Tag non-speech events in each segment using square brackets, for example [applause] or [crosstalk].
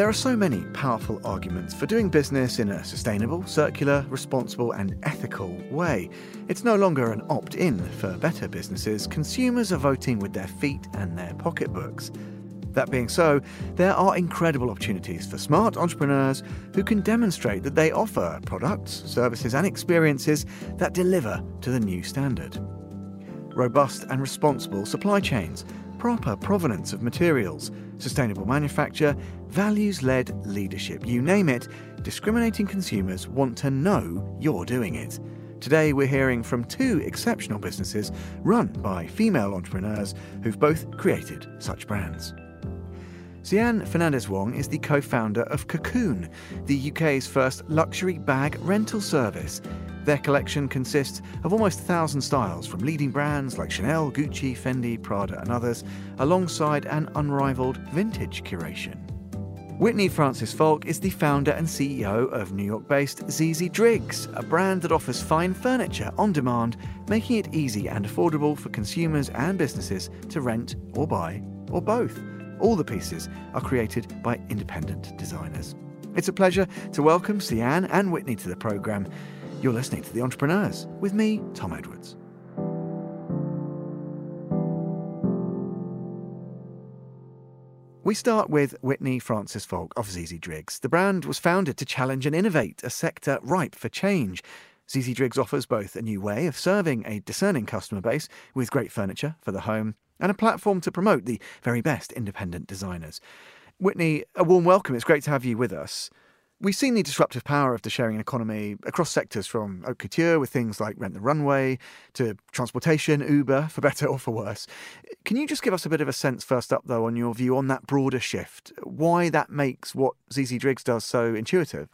There are so many powerful arguments for doing business in a sustainable, circular, responsible, and ethical way. It's no longer an opt in for better businesses. Consumers are voting with their feet and their pocketbooks. That being so, there are incredible opportunities for smart entrepreneurs who can demonstrate that they offer products, services, and experiences that deliver to the new standard. Robust and responsible supply chains, proper provenance of materials, sustainable manufacture, values led leadership you name it, discriminating consumers want to know you're doing it. Today, we're hearing from two exceptional businesses run by female entrepreneurs who've both created such brands. Sian Fernandez Wong is the co founder of Cocoon, the UK's first luxury bag rental service. Their collection consists of almost a thousand styles from leading brands like Chanel, Gucci, Fendi, Prada, and others, alongside an unrivaled vintage curation. Whitney Francis Falk is the founder and CEO of New York based ZZ Driggs, a brand that offers fine furniture on demand, making it easy and affordable for consumers and businesses to rent or buy, or both. All the pieces are created by independent designers. It's a pleasure to welcome Sian and Whitney to the programme. You're listening to The Entrepreneurs with me, Tom Edwards. We start with Whitney Francis Falk of ZZ Driggs. The brand was founded to challenge and innovate a sector ripe for change. ZZ Driggs offers both a new way of serving a discerning customer base with great furniture for the home and a platform to promote the very best independent designers. Whitney, a warm welcome. It's great to have you with us. We've seen the disruptive power of the sharing economy across sectors from haute couture with things like Rent the Runway to transportation, Uber, for [laughs] better or for worse. Can you just give us a bit of a sense, first up, though, on your view on that broader shift? Why that makes what ZZ Driggs does so intuitive?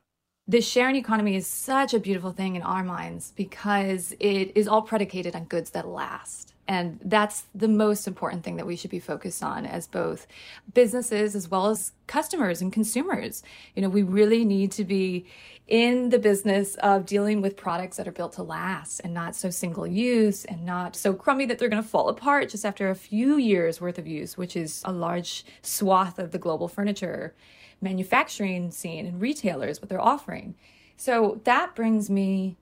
the sharing economy is such a beautiful thing in our minds because it is all predicated on goods that last. And that's the most important thing that we should be focused on as both businesses as well as customers and consumers. You know, we really need to be in the business of dealing with products that are built to last and not so single use and not so crummy that they're going to fall apart just after a few years worth of use, which is a large swath of the global furniture manufacturing scene and retailers, what they're offering. So that brings me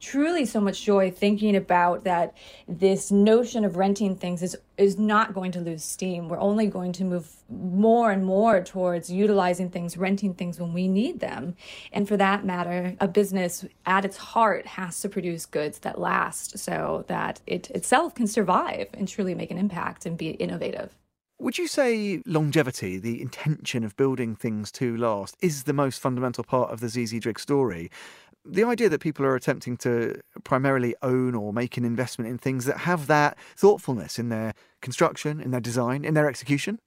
truly so much joy thinking about that this notion of renting things is is not going to lose steam. We're only going to move more and more towards utilizing things renting things when we need them. And for that matter a business at its heart has to produce goods that last so that it itself can survive and truly make an impact and be innovative. Would you say longevity, the intention of building things to last, is the most fundamental part of the ZZ Driggs story? The idea that people are attempting to primarily own or make an investment in things that have that thoughtfulness in their construction, in their design, in their execution?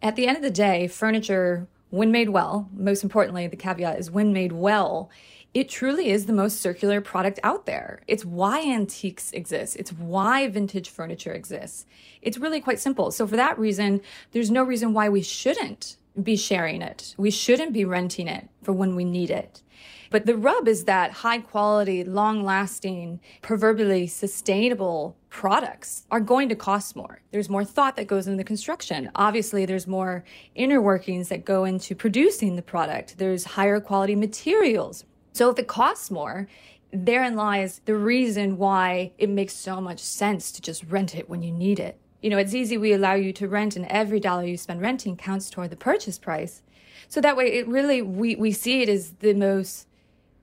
At the end of the day, furniture, when made well, most importantly, the caveat is when made well, it truly is the most circular product out there. It's why antiques exist. It's why vintage furniture exists. It's really quite simple. So for that reason, there's no reason why we shouldn't be sharing it. We shouldn't be renting it for when we need it. But the rub is that high quality, long lasting, proverbially sustainable products are going to cost more. There's more thought that goes into the construction. Obviously, there's more inner workings that go into producing the product. There's higher quality materials, so if it costs more, therein lies the reason why it makes so much sense to just rent it when you need it. You know, it's easy. We allow you to rent, and every dollar you spend renting counts toward the purchase price. So that way, it really, we, we see it as the most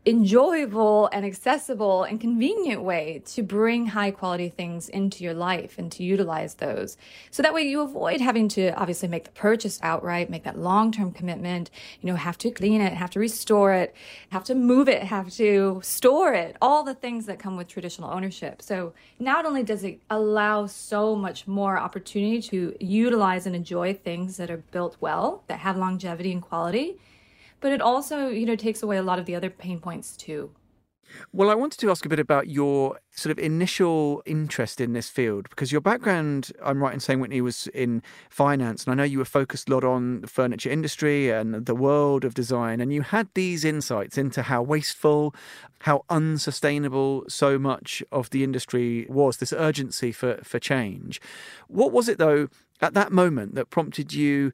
enjoyable and accessible and convenient way to bring high quality things into your life and to utilize those. So that way you avoid having to obviously make the purchase outright, make that long term commitment, you know, have to clean it, have to restore it, have to move it, have to store it, all the things that come with traditional ownership. So not only does it allow so much more opportunity to utilize and enjoy things that are built well, that have longevity and quality, but it also, you know, takes away a lot of the other pain points too. Well, I wanted to ask a bit about your sort of initial interest in this field because your background, I'm right in saying, Whitney, was in finance. And I know you were focused a lot on the furniture industry and the world of design. And you had these insights into how wasteful, how unsustainable so much of the industry was, this urgency for, for change. What was it, though, at that moment that prompted you?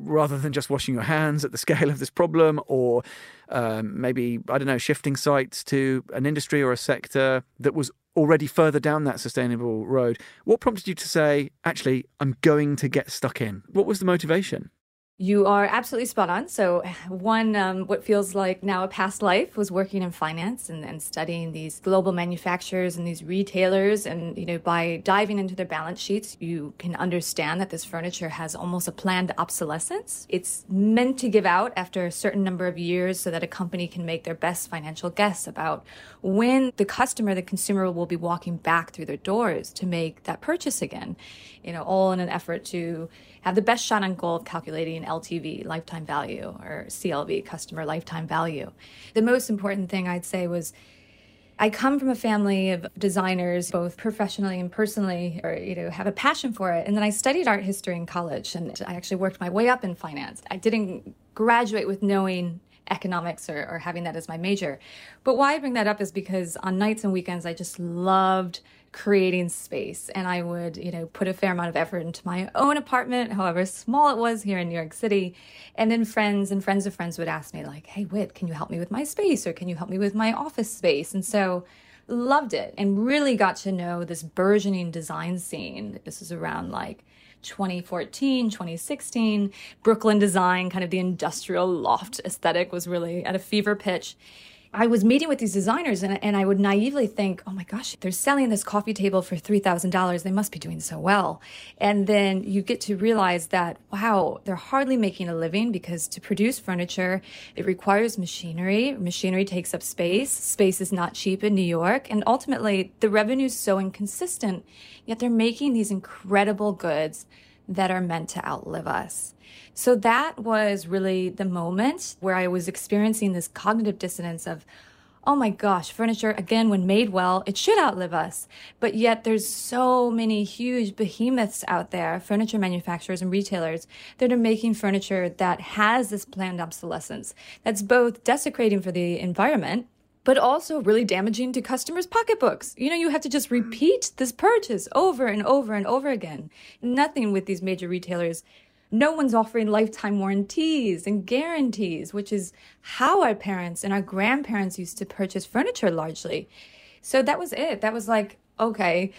Rather than just washing your hands at the [laughs] scale of this problem, or um, maybe, I don't know, shifting sites to an industry or a sector that was already further down that sustainable road. What prompted you to say, actually, I'm going to get stuck in? What was the motivation? You are absolutely spot on. So, one, um, what feels like now a past life was working in finance and, and studying these global manufacturers and these retailers. And, you know, by diving into their balance sheets, you can understand that this furniture has almost a planned obsolescence. It's meant to give out after a certain number of years so that a company can make their best financial guess about when the customer, the consumer, will be walking back through their doors to make that purchase again. You know, all in an effort to have the best shot on goal of calculating LTV, lifetime value, or CLV, customer lifetime value. The most important thing I'd say was I come from a family of designers, both professionally and personally, or you know, have a passion for it. And then I studied art history in college, and I actually worked my way up in finance. I didn't graduate with knowing economics or, or having that as my major. But why I bring that up is because on nights and weekends, I just loved creating space and I would, you know, put a fair amount of effort into my own apartment, however small it was here in New York City. And then friends and friends of friends would ask me like, "Hey, Whit, can you help me with my space or can you help me with my office space?" And so loved it and really got to know this burgeoning design scene. This is around like 2014, 2016. Brooklyn design, kind of the industrial loft aesthetic was really at a fever pitch. I was meeting with these designers and, and I would naively think, oh my gosh, they're selling this coffee table for $3,000. They must be doing so well. And then you get to realize that, wow, they're hardly making a living because to produce furniture, it requires machinery. Machinery takes up space. Space is not cheap in New York. And ultimately, the revenue is so inconsistent, yet they're making these incredible goods that are meant to outlive us. So that was really the moment where I was experiencing this cognitive dissonance of, oh my gosh, furniture, again, when made well, it should outlive us. But yet there's so many huge behemoths out there, furniture manufacturers and retailers that are making furniture that has this planned obsolescence that's both desecrating for the environment but also really damaging to customers' pocketbooks. You know, you have to just mm-hmm. repeat this purchase over and over and over again. Nothing with these major retailers. No one's offering lifetime warranties and guarantees, which is how our parents and our grandparents used to purchase furniture largely. So that was it. That was like, okay,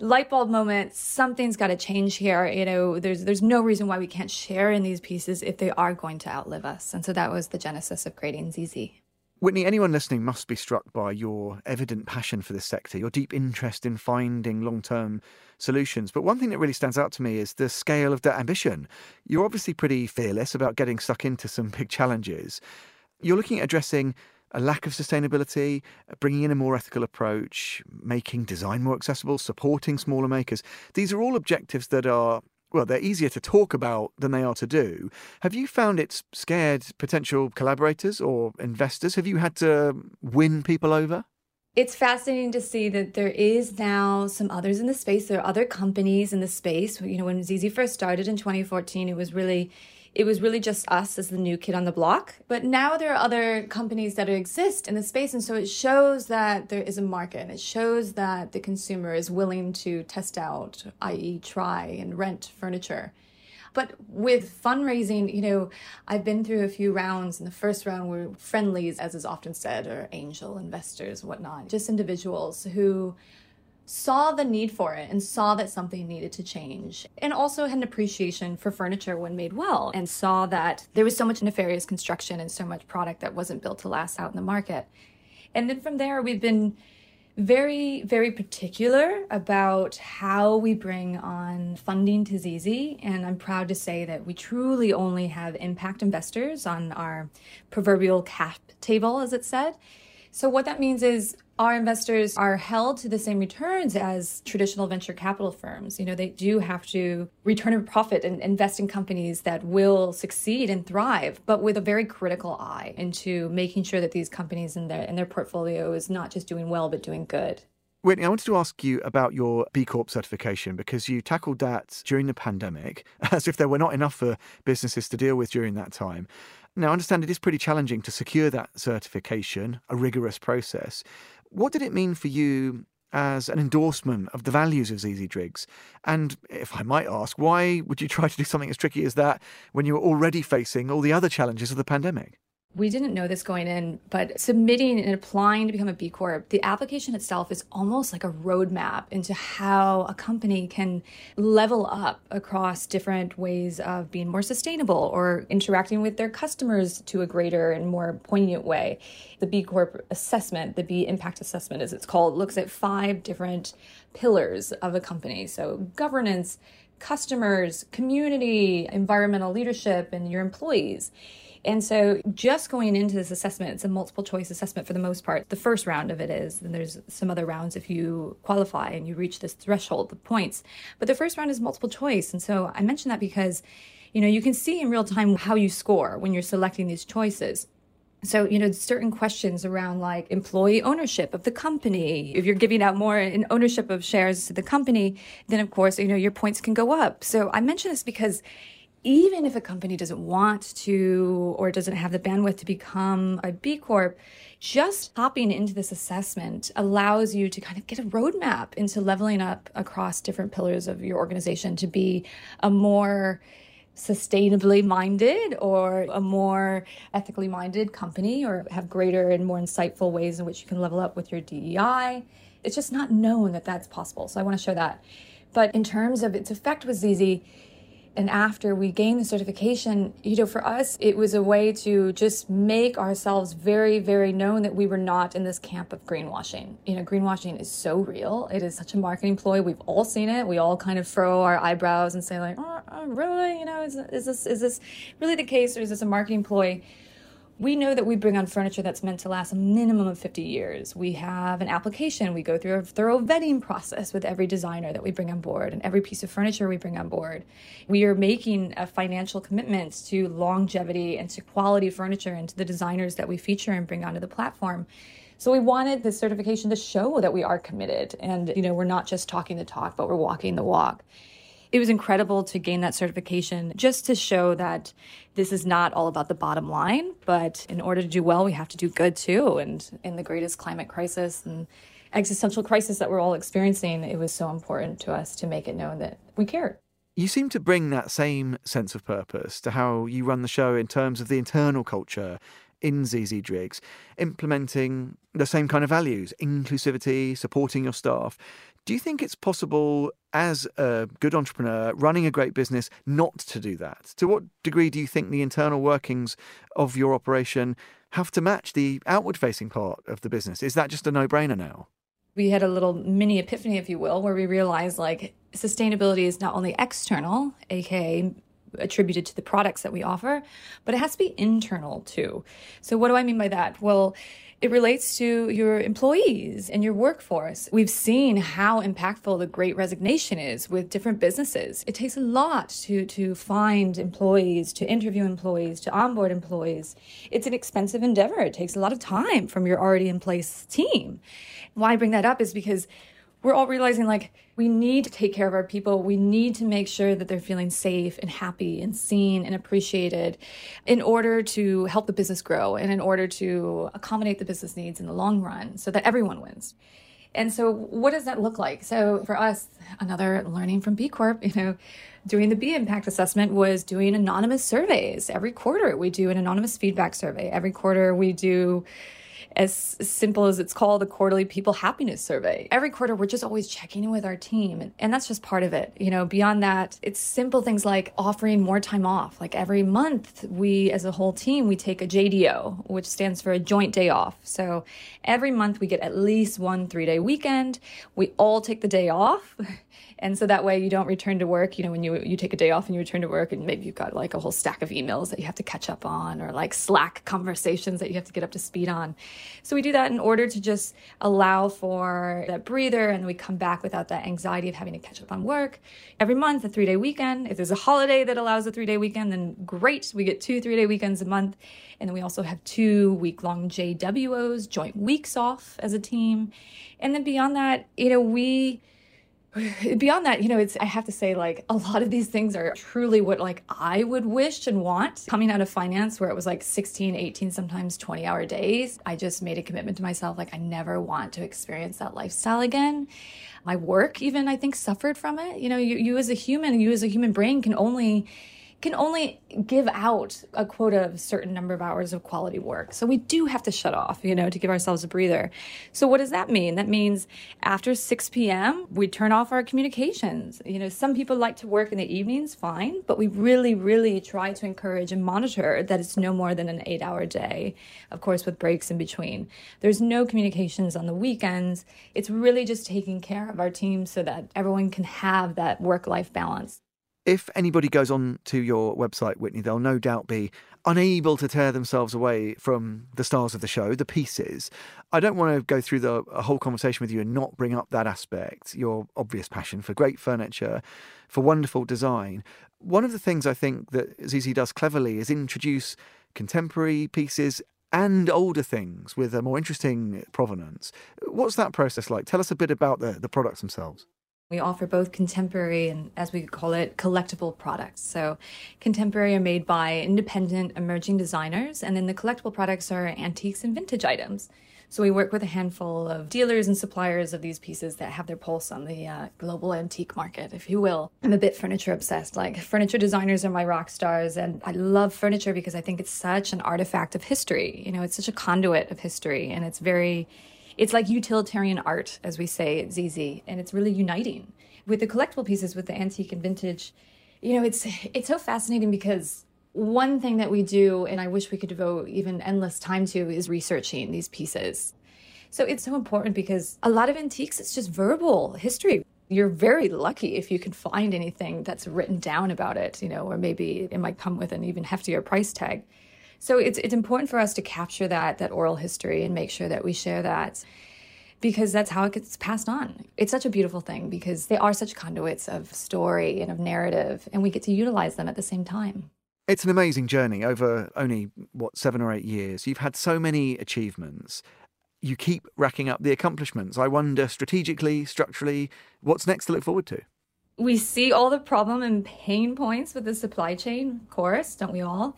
light bulb moment something's got to change here you know there's there's no reason why we can't share in these pieces if they are going to outlive us and so that was the genesis of creating ZZ Whitney, anyone listening must be struck by your evident passion for this sector, your deep interest in finding long term solutions. But one thing that really stands out to me is the scale of that ambition. You're obviously pretty fearless about getting stuck into some big challenges. You're looking at addressing a lack of sustainability, bringing in a more ethical approach, making design more accessible, supporting smaller makers. These are all objectives that are well, they're easier to talk about than they are to do. Have you found it's scared potential collaborators or investors? Have you had to win people over? It's fascinating to see that there is now some others in the space. There are other companies in the space. You know, when ZZ first started in 2014, it was really it was really just us as the new kid on the block. But now there are other companies that exist in the space. And so it shows that there is a market and it shows that the consumer is willing to test out, i.e., try and rent furniture. But with fundraising, you know, I've been through a few rounds. And the first round were friendlies, as is often said, or angel investors, whatnot, just individuals who saw the need for it and saw that something needed to change and also had an appreciation for furniture when made well and saw that there was so much nefarious construction and so much product that wasn't built to last out in the market. And then from there, we've been very, very particular about how we bring on funding to ZZ. And I'm proud to say that we truly only have impact investors on our proverbial cap table, as it said. So, what that means is our investors are held to the same returns as traditional venture capital firms. You know, they do have to return a profit and invest in companies that will succeed and thrive, but with a very critical eye into making sure that these companies in their in their portfolio is not just doing well but doing good. Whitney, I wanted to ask you about your B Corp certification because you tackled that during the pandemic, [laughs] as if there were not enough for businesses to deal with during that time. Now, I understand it is pretty challenging to secure that certification, a rigorous process. What did it mean for you as an endorsement of the values of ZZ Driggs? And if I might ask, why would you try to do something as tricky as that when you were already facing all the other challenges of the pandemic? We didn't know this going in, but submitting and applying to become a B Corp, the application itself is almost like a roadmap into how a company can level up across different ways of being more sustainable or interacting with their customers to a greater and more poignant way. The B Corp assessment, the B Impact Assessment as it's called, looks at five different pillars of a company. So governance, customers, community, environmental leadership, and your employees. And so just going into this assessment, it's a multiple choice assessment for the most part. The first round of it is, and there's some other rounds if you qualify and you reach this threshold the points. But the first round is multiple choice. And so I mention that because, you know, you can see in real time how you score when you're selecting these choices. So, you know, certain questions around like employee ownership of the company. If you're giving out more in ownership of shares to the company, then of course, you know, your points can go up. So I mention this because even if a company doesn't want to or doesn't have the bandwidth to become a B Corp, just hopping into this assessment allows you to kind of get a roadmap into leveling up across different pillars of your organization to be a more sustainably minded or a more ethically minded company or have greater and more insightful ways in which you can level up with your DEI. It's just not known that that's possible. So I want to show that. But in terms of its effect with ZZ, and after we gained the certification, you know, for us, it was a way to just make ourselves very, very known that we were not in this camp of greenwashing. You know, greenwashing is so real. It is such a marketing ploy. We've all seen it. We all kind of furrow our eyebrows and say like, oh, oh really? You know, is, is this is this really the case, or is this a marketing ploy? We know that we bring on furniture that's meant to last a minimum of 50 years. We have an application. We go through a thorough vetting process with every designer that we bring on board and every piece of furniture we bring on board. We are making a financial commitment to longevity and to quality furniture and to the designers that we feature and bring onto the platform. So we wanted this certification to show that we are committed and you know we're not just talking the talk but we're walking the walk it was incredible to gain that certification just to show that this is not all about the bottom line, but in order to do well, we have to do good too. And in the greatest climate crisis and existential crisis that we're all experiencing, it was so important to us to make it known that we cared. You seem to bring that same sense of purpose to how you run the show in terms of the internal culture in ZZ Driggs, implementing the same kind of values inclusivity, supporting your staff. Do you think it's possible as a good entrepreneur running a great business not to do that? To what degree do you think the internal workings of your operation have to match the outward facing part of the business? Is that just a no brainer now? We had a little mini epiphany, if you will, where we realized like sustainability is not only external, aka attributed to the products that we offer, but it has to be internal too. So, what do I mean by that? Well, it relates to your employees and your workforce. We've seen how impactful the great resignation is with different businesses. It takes a lot to, to find employees, to interview employees, to onboard employees. It's an expensive endeavor. It takes a lot of time from your already in place team. Why I bring that up is because we're all realizing like we need to take care of our people. We need to make sure that they're feeling safe and happy and seen and appreciated in order to help the business grow and in order to accommodate the business needs in the long run so that everyone wins. And so, what does that look like? So, for us, another learning from B Corp, you know, doing the B impact assessment was doing anonymous surveys. Every quarter, we do an anonymous feedback survey. Every quarter, we do as simple as it's called the quarterly people happiness survey. Every quarter, we're just always checking in with our team. And, and that's just part of it. You know, beyond that, it's simple things like offering more time off. Like every month, we as a whole team, we take a JDO, which stands for a joint day off. So every month, we get at least one three day weekend. We all take the day off. [laughs] And so that way you don't return to work, you know, when you you take a day off and you return to work and maybe you've got like a whole stack of emails that you have to catch up on or like Slack conversations that you have to get up to speed on. So we do that in order to just allow for that breather and we come back without that anxiety of having to catch up on work. Every month, a three day weekend. If there's a holiday that allows a three day weekend, then great. We get two three day weekends a month. And then we also have two week long JWOs, joint weeks off as a team. And then beyond that, you know, we [sighs] beyond that, you know, it's I have to say like a lot of these things are truly what like I would wish and want. Coming out of finance where it was like 16, 18, sometimes 20 hour days, I just made a commitment to myself like I never want to experience that lifestyle again. My work even I think suffered from it. You know, you you as a human, you as a human brain can only can only give out a quota of a certain number of hours of quality work. So we do have to shut off, you know, to give ourselves a breather. So what does that mean? That means after 6 p.m., we turn off our communications. You know, some people like to work in the evenings, fine, but we really, really try to encourage and monitor that it's no more than an eight hour day, of course, with breaks in between. There's no communications on the weekends. It's really just taking care of our team so that everyone can have that work life balance if anybody goes on to your website, Whitney, they'll no doubt be unable to tear themselves away from the stars of the show, the pieces. I don't want to go through the whole conversation with you and not bring up that aspect, your obvious passion for great furniture, for wonderful design. One of the things I think that ZZ does cleverly is introduce contemporary pieces and older things with a more interesting provenance. What's that process like? Tell us a bit about the, the products themselves. We offer both contemporary and, as we call it, collectible products. So, contemporary are made by independent emerging designers, and then the collectible products are antiques and vintage items. So, we work with a handful of dealers and suppliers of these pieces that have their pulse on the uh, global antique market, if you will. I'm a bit furniture obsessed. Like, furniture designers are my rock stars, and I love furniture because I think it's such an artifact of history. You know, it's such a conduit of history, and it's very it's like utilitarian art, as we say at ZZ, and it's really uniting. With the collectible pieces, with the antique and vintage, you know, it's it's so fascinating because one thing that we do, and I wish we could devote even endless time to, is researching these pieces. So it's so important because a lot of antiques, it's just verbal history. You're very lucky if you can find anything that's written down about it, you know, or maybe it might come with an even heftier price tag. So it's it's important for us to capture that that oral history and make sure that we share that because that's how it gets passed on. It's such a beautiful thing because they are such conduits of story and of narrative and we get to utilize them at the same time. It's an amazing journey over only what 7 or 8 years. You've had so many achievements. You keep racking up the accomplishments. I wonder strategically, structurally, what's next to look forward to? We see all the problem and pain points with the supply chain, of course, don't we all?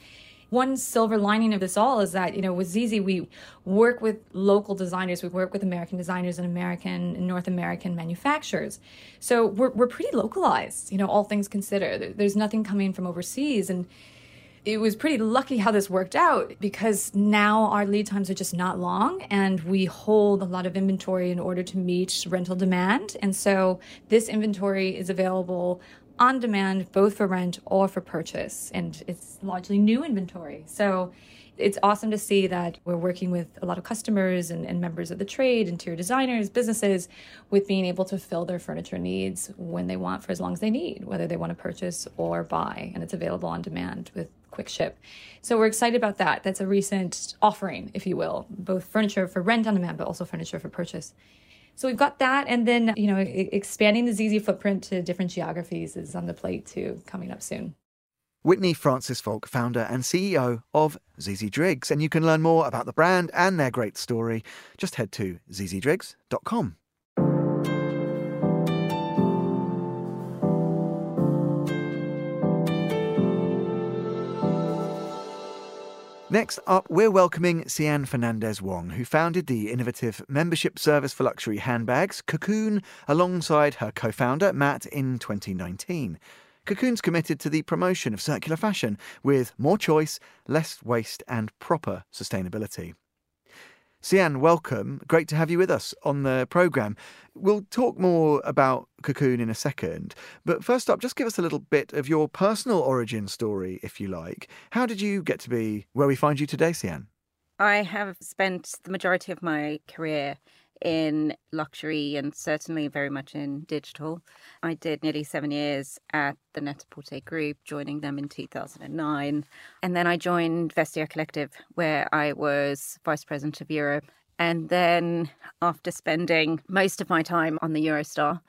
One silver lining of this all is that, you know, with ZZ, we work with local designers, we work with American designers and American and North American manufacturers. So we're, we're pretty localized, you know, all things considered. There's nothing coming from overseas. And it was pretty lucky how this worked out because now our lead times are just not long and we hold a lot of inventory in order to meet rental demand. And so this inventory is available on demand, both for rent or for purchase. And it's largely new inventory. So it's awesome to see that we're working with a lot of customers and, and, members of the trade, interior designers, businesses, with being able to fill their furniture needs when they want for as long as they need, whether they want to purchase or buy. And it's available on demand with quick ship. So we're excited about that. That's a recent offering, if you will, both furniture for rent on demand, but also furniture for purchase. So we've got that, and then you know expanding the ZZ footprint to different geographies is on the plate too, coming up soon. Whitney Francis Falk, founder and CEO of ZZ Driggs, and you can learn more about the brand and their great story. Just head to zzDriggs.com. Next up, we're welcoming Sian Fernandez Wong, who founded the innovative membership service for luxury handbags, Cocoon, alongside her co founder, Matt, in 2019. Cocoon's committed to the promotion of circular fashion with more choice, less waste, and proper sustainability. Sian, welcome. Great to have you with us on the programme. We'll talk more about Cocoon in a second, but first up, just give us a little bit of your personal origin story, if you like. How did you get to be where we find you today, Sian? I have spent the majority of my career in luxury and certainly very much in digital. I did nearly seven years at the Net-a-Porter Group, joining them in 2009. And then I joined Vestiaire Collective, where I was Vice President of Europe. And then after spending most of my time on the Eurostar,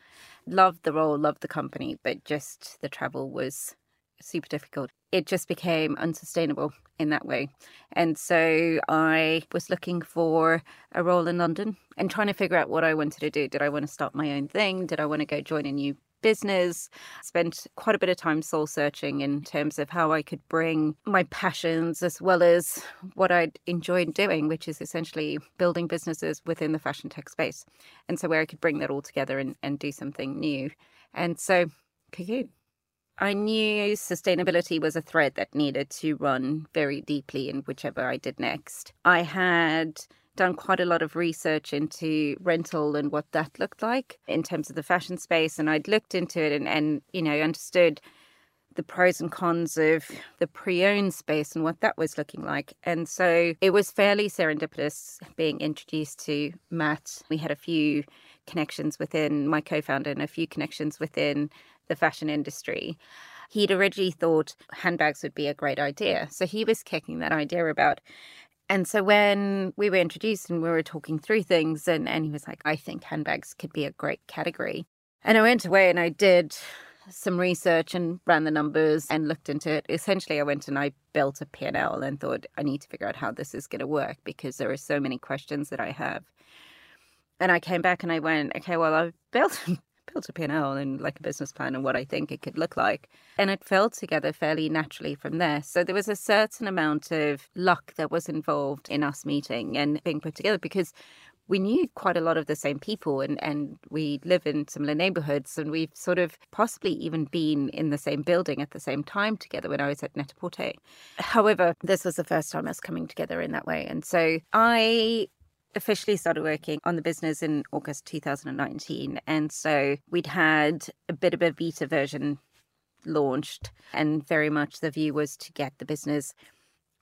loved the role, loved the company, but just the travel was super difficult. It just became unsustainable in that way. And so I was looking for a role in London and trying to figure out what I wanted to do. Did I want to start my own thing? Did I want to go join a new business? Spent quite a bit of time soul searching in terms of how I could bring my passions as well as what I'd enjoyed doing, which is essentially building businesses within the fashion tech space. And so where I could bring that all together and, and do something new. And so Cocoon I knew sustainability was a thread that needed to run very deeply in whichever I did next. I had done quite a lot of research into rental and what that looked like in terms of the fashion space and I'd looked into it and, and you know understood the pros and cons of the pre-owned space and what that was looking like. And so it was fairly serendipitous being introduced to Matt. We had a few connections within my co-founder and a few connections within the fashion industry. He'd originally thought handbags would be a great idea. So he was kicking that idea about. And so when we were introduced and we were talking through things, and, and he was like, I think handbags could be a great category. And I went away and I did some research and ran the numbers and looked into it. Essentially, I went and I built a P&L and thought, I need to figure out how this is going to work because there are so many questions that I have. And I came back and I went, okay, well, I've built [laughs] built a P&L and like a business plan and what I think it could look like. And it fell together fairly naturally from there. So there was a certain amount of luck that was involved in us meeting and being put together because we knew quite a lot of the same people and, and we live in similar neighborhoods and we've sort of possibly even been in the same building at the same time together when I was at Net-a-Porter. However, this was the first time us coming together in that way. And so I officially started working on the business in August 2019. And so we'd had a bit of a beta version launched, and very much the view was to get the business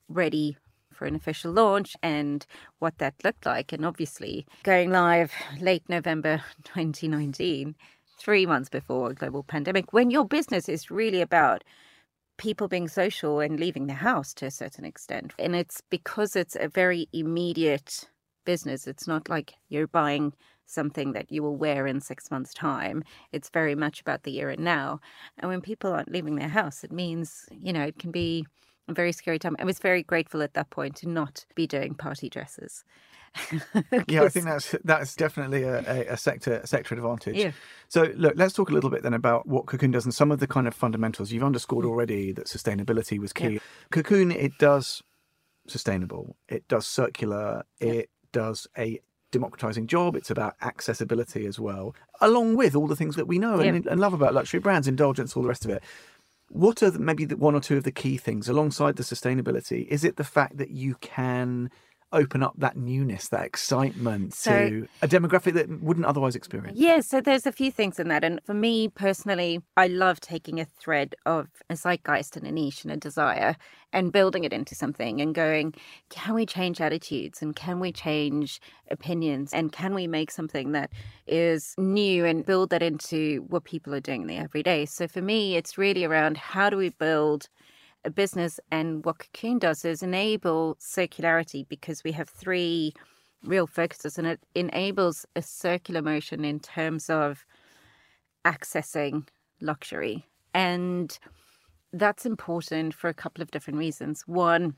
ready for an official launch and what that looked like. And obviously, going live late November [laughs] 2019, three months before a global pandemic, when your business is really about people being social and leaving the house to a certain extent. And it's because it's a very immediate business. It's not like you're buying something that you will wear in six months' time. It's very much about the here and now. And when people aren't leaving their house, it means, you know, it can be a very scary time. I was very grateful at that point to not be doing party dresses. [laughs] yeah, I think that's that's definitely a, a, a, sector a sector advantage. Yeah. So look, let's talk a little bit then about what Cocoon does and some of the kind of fundamentals. You've underscored mm. already that sustainability was key. Yeah. Cocoon, it does sustainable, it does circular, yeah. it does a democratizing job. It's about accessibility as well, along with all the things that we know and, and, love about luxury brands, indulgence, all the rest of it. What are the, maybe the one or two of the key things alongside the sustainability? Is it the fact that you can open up that newness, that excitement so, to a demographic that wouldn't otherwise experience? Yeah, so there's a few things in that. And for me personally, I love taking a thread of a zeitgeist and a niche and a desire and building it into something and going, can we change attitudes and can we change opinions and can we make something that is new and build that into what people are doing in the everyday? So for me, it's really around how do we build a business. And what Cocoon does is enable circularity because we have three real focuses and it enables a circular motion in terms of accessing luxury. And that's important for a couple of different reasons. One,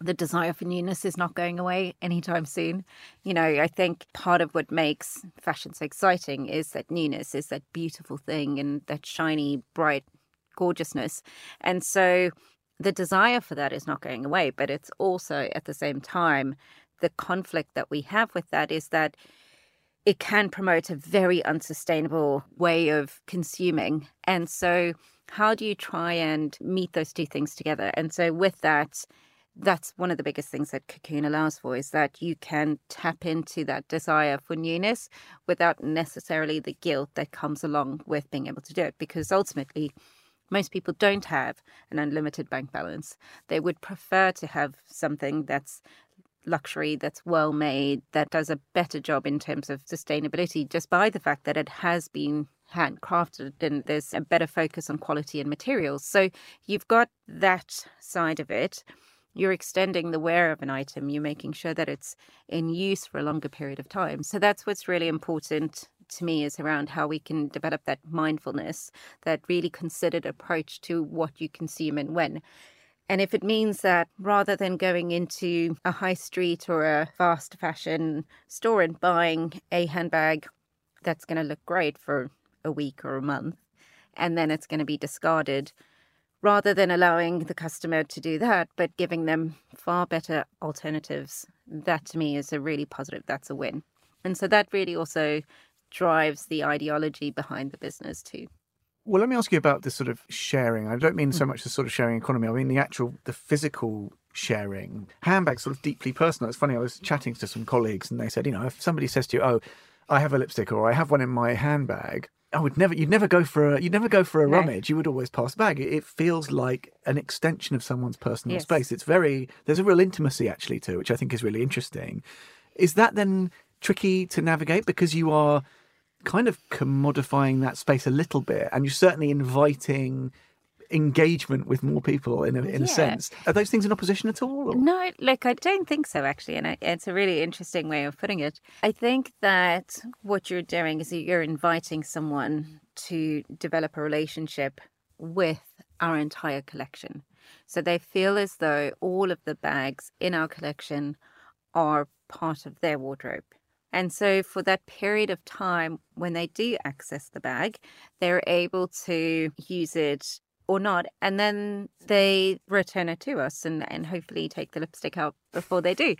the desire for newness is not going away anytime soon. You know, I think part of what makes fashion so exciting is that newness is that beautiful thing and that shiny, bright gorgeousness. And so the desire for that is not going away, but it's also at the same time the conflict that we have with that is that it can promote a very unsustainable way of consuming. And so, how do you try and meet those two things together? And so, with that, that's one of the biggest things that Cocoon allows for is that you can tap into that desire for newness without necessarily the guilt that comes along with being able to do it. Because ultimately, most people don't have an unlimited bank balance. They would prefer to have something that's luxury, that's well made, that does a better job in terms of sustainability just by the fact that it has been handcrafted and there's a better focus on quality and materials. So you've got that side of it. You're extending the wear of an item, you're making sure that it's in use for a longer period of time. So that's what's really important to me is around how we can develop that mindfulness, that really considered approach to what you consume and when. And if it means that rather than going into a high street or a fast fashion store and buying a handbag that's going to look great for a week or a month, and then it's going to be discarded, rather than allowing the customer to do that, but giving them far better alternatives, that to me is a really positive, that's a win. And so that really also drives the ideology behind the business too. Well, let me ask you about this sort of sharing. I don't mean so mm. much the sort of sharing economy. I mean the actual, the physical sharing. Handbags sort of deeply personal. It's funny. I was chatting to some colleagues, and they said, you know, if somebody says to you, "Oh, I have a lipstick," or "I have one in my handbag," I would never. You'd never go for a. You'd never go for a no. rummage. You would always pass the bag. It, feels like an extension of someone's personal yes. space. It's very. There's a real intimacy actually to which I think is really interesting. Is that then tricky to navigate because you are kind of commodifying that space a little bit, and you're certainly inviting engagement with more people in a, in yeah. a sense. Are those things in opposition at all? Or? No, look, I don't think so actually, and it's a really interesting way of putting it. I think that what you're doing is you're inviting someone to develop a relationship with our entire collection. So they feel as though all of the bags in our collection are part of their wardrobe. And so, for that period of time when they do access the bag, they're able to use it or not. And then they return it to us and, and hopefully take the lipstick out before they do.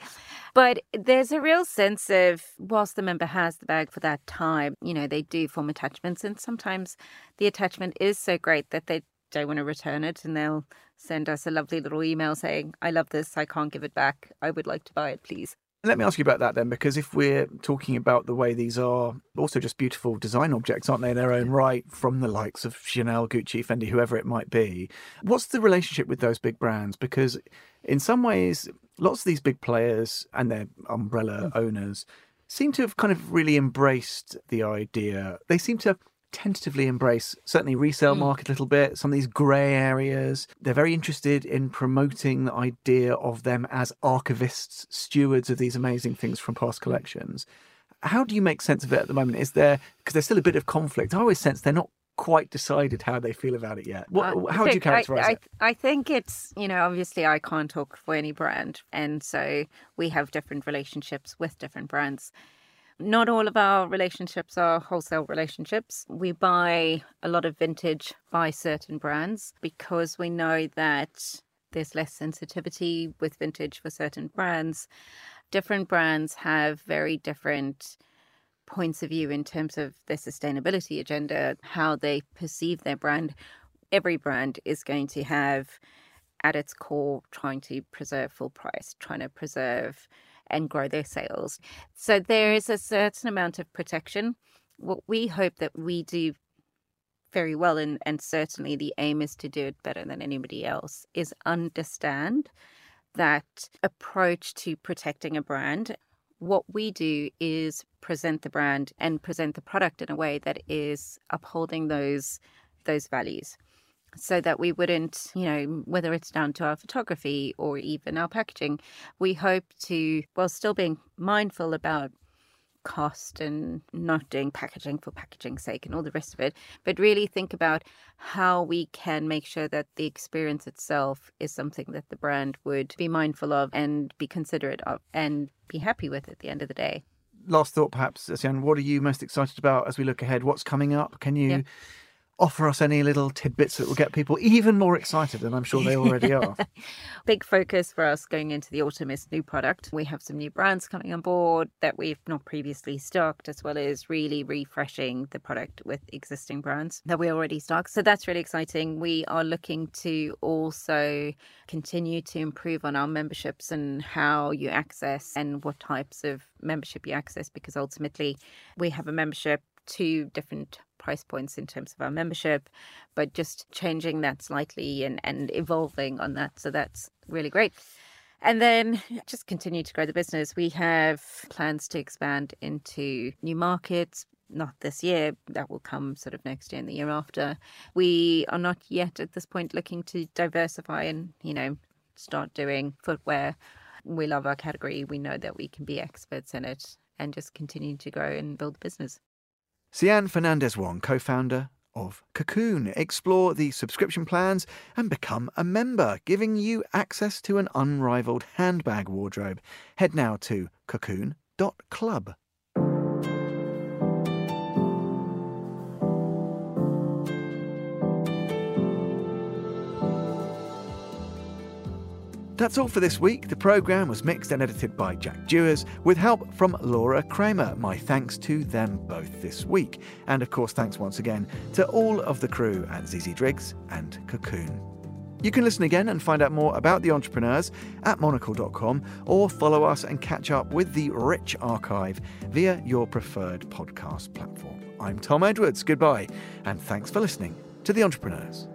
But there's a real sense of, whilst the member has the bag for that time, you know, they do form attachments. And sometimes the attachment is so great that they don't want to return it and they'll send us a lovely little email saying, I love this, I can't give it back. I would like to buy it, please. Let me ask you about that then, because if we're talking about the way these are also just beautiful design objects, aren't they, in their own right, from the likes of Chanel, Gucci, Fendi, whoever it might be, what's the relationship with those big brands? Because in some ways, lots of these big players and their umbrella hmm. owners seem to have kind of really embraced the idea. They seem to tentatively embrace certainly resale mm. market a little bit some of these grey areas they're very interested in promoting the idea of them as archivists stewards of these amazing things from past collections how do you make sense of it at the moment is there because there's still a bit of conflict i always sense they're not quite decided how they feel about it yet. What, uh, how would you characterize I, it? I think it's, you know, obviously I can't talk for any brand. And so we have different relationships with different brands. Not all of our relationships are wholesale relationships. We buy a lot of vintage by certain brands because we know that there's less sensitivity with vintage for certain brands. Different brands have very different points of view in terms of their sustainability agenda, how they perceive their brand. Every brand is going to have at its core trying to preserve full price, trying to preserve and grow their sales. So there is a certain amount of protection. What we hope that we do very well, and, and certainly the aim is to do it better than anybody else, is understand that approach to protecting a brand. What we do is present the brand and present the product in a way that is upholding those those values so that we wouldn't, you know, whether it's down to our photography or even our packaging, we hope to, while still being mindful about cost and not doing packaging for packaging's sake and all the rest of it, but really think about how we can make sure that the experience itself is something that the brand would be mindful of and be considerate of and be happy with at the end of the day. Last thought, perhaps, Sian, what are you most excited about as we look ahead? What's coming up? Can you? Yeah offer us any little tidbits that will get people even more excited, and I'm sure they already are. [laughs] Big focus for us going into the autumn is new product. We have some new brands coming on board that we've not previously stocked, as well as really refreshing the product with existing brands that we already stock. So that's really exciting. We are looking to also continue to improve on our memberships and how you access and what types of membership you access because ultimately we have a membership two different price points in terms of our membership, but just changing that slightly and, and evolving on that. So that's really great. And then just continue to grow the business. We have plans to expand into new markets, not this year, that will come sort of next year and the year after. We are not yet at this point looking to diversify and, you know, start doing footwear. We love our category. We know that we can be experts in it and just continue to grow and build business. Sian Fernandez Wong, co founder of Cocoon. Explore the subscription plans and become a member, giving you access to an unrivaled handbag wardrobe. Head now to cocoon.club. That's all for this week. The programme was mixed and edited by Jack Dewars with help from Laura Kramer. My thanks to them both this week. And of course, thanks once again to all of the crew at ZZ Driggs and Cocoon. You can listen again and find out more about the entrepreneurs at monocle.com or follow us and catch up with the rich archive via your preferred podcast platform. I'm Tom Edwards. Goodbye, and thanks for listening to The Entrepreneurs.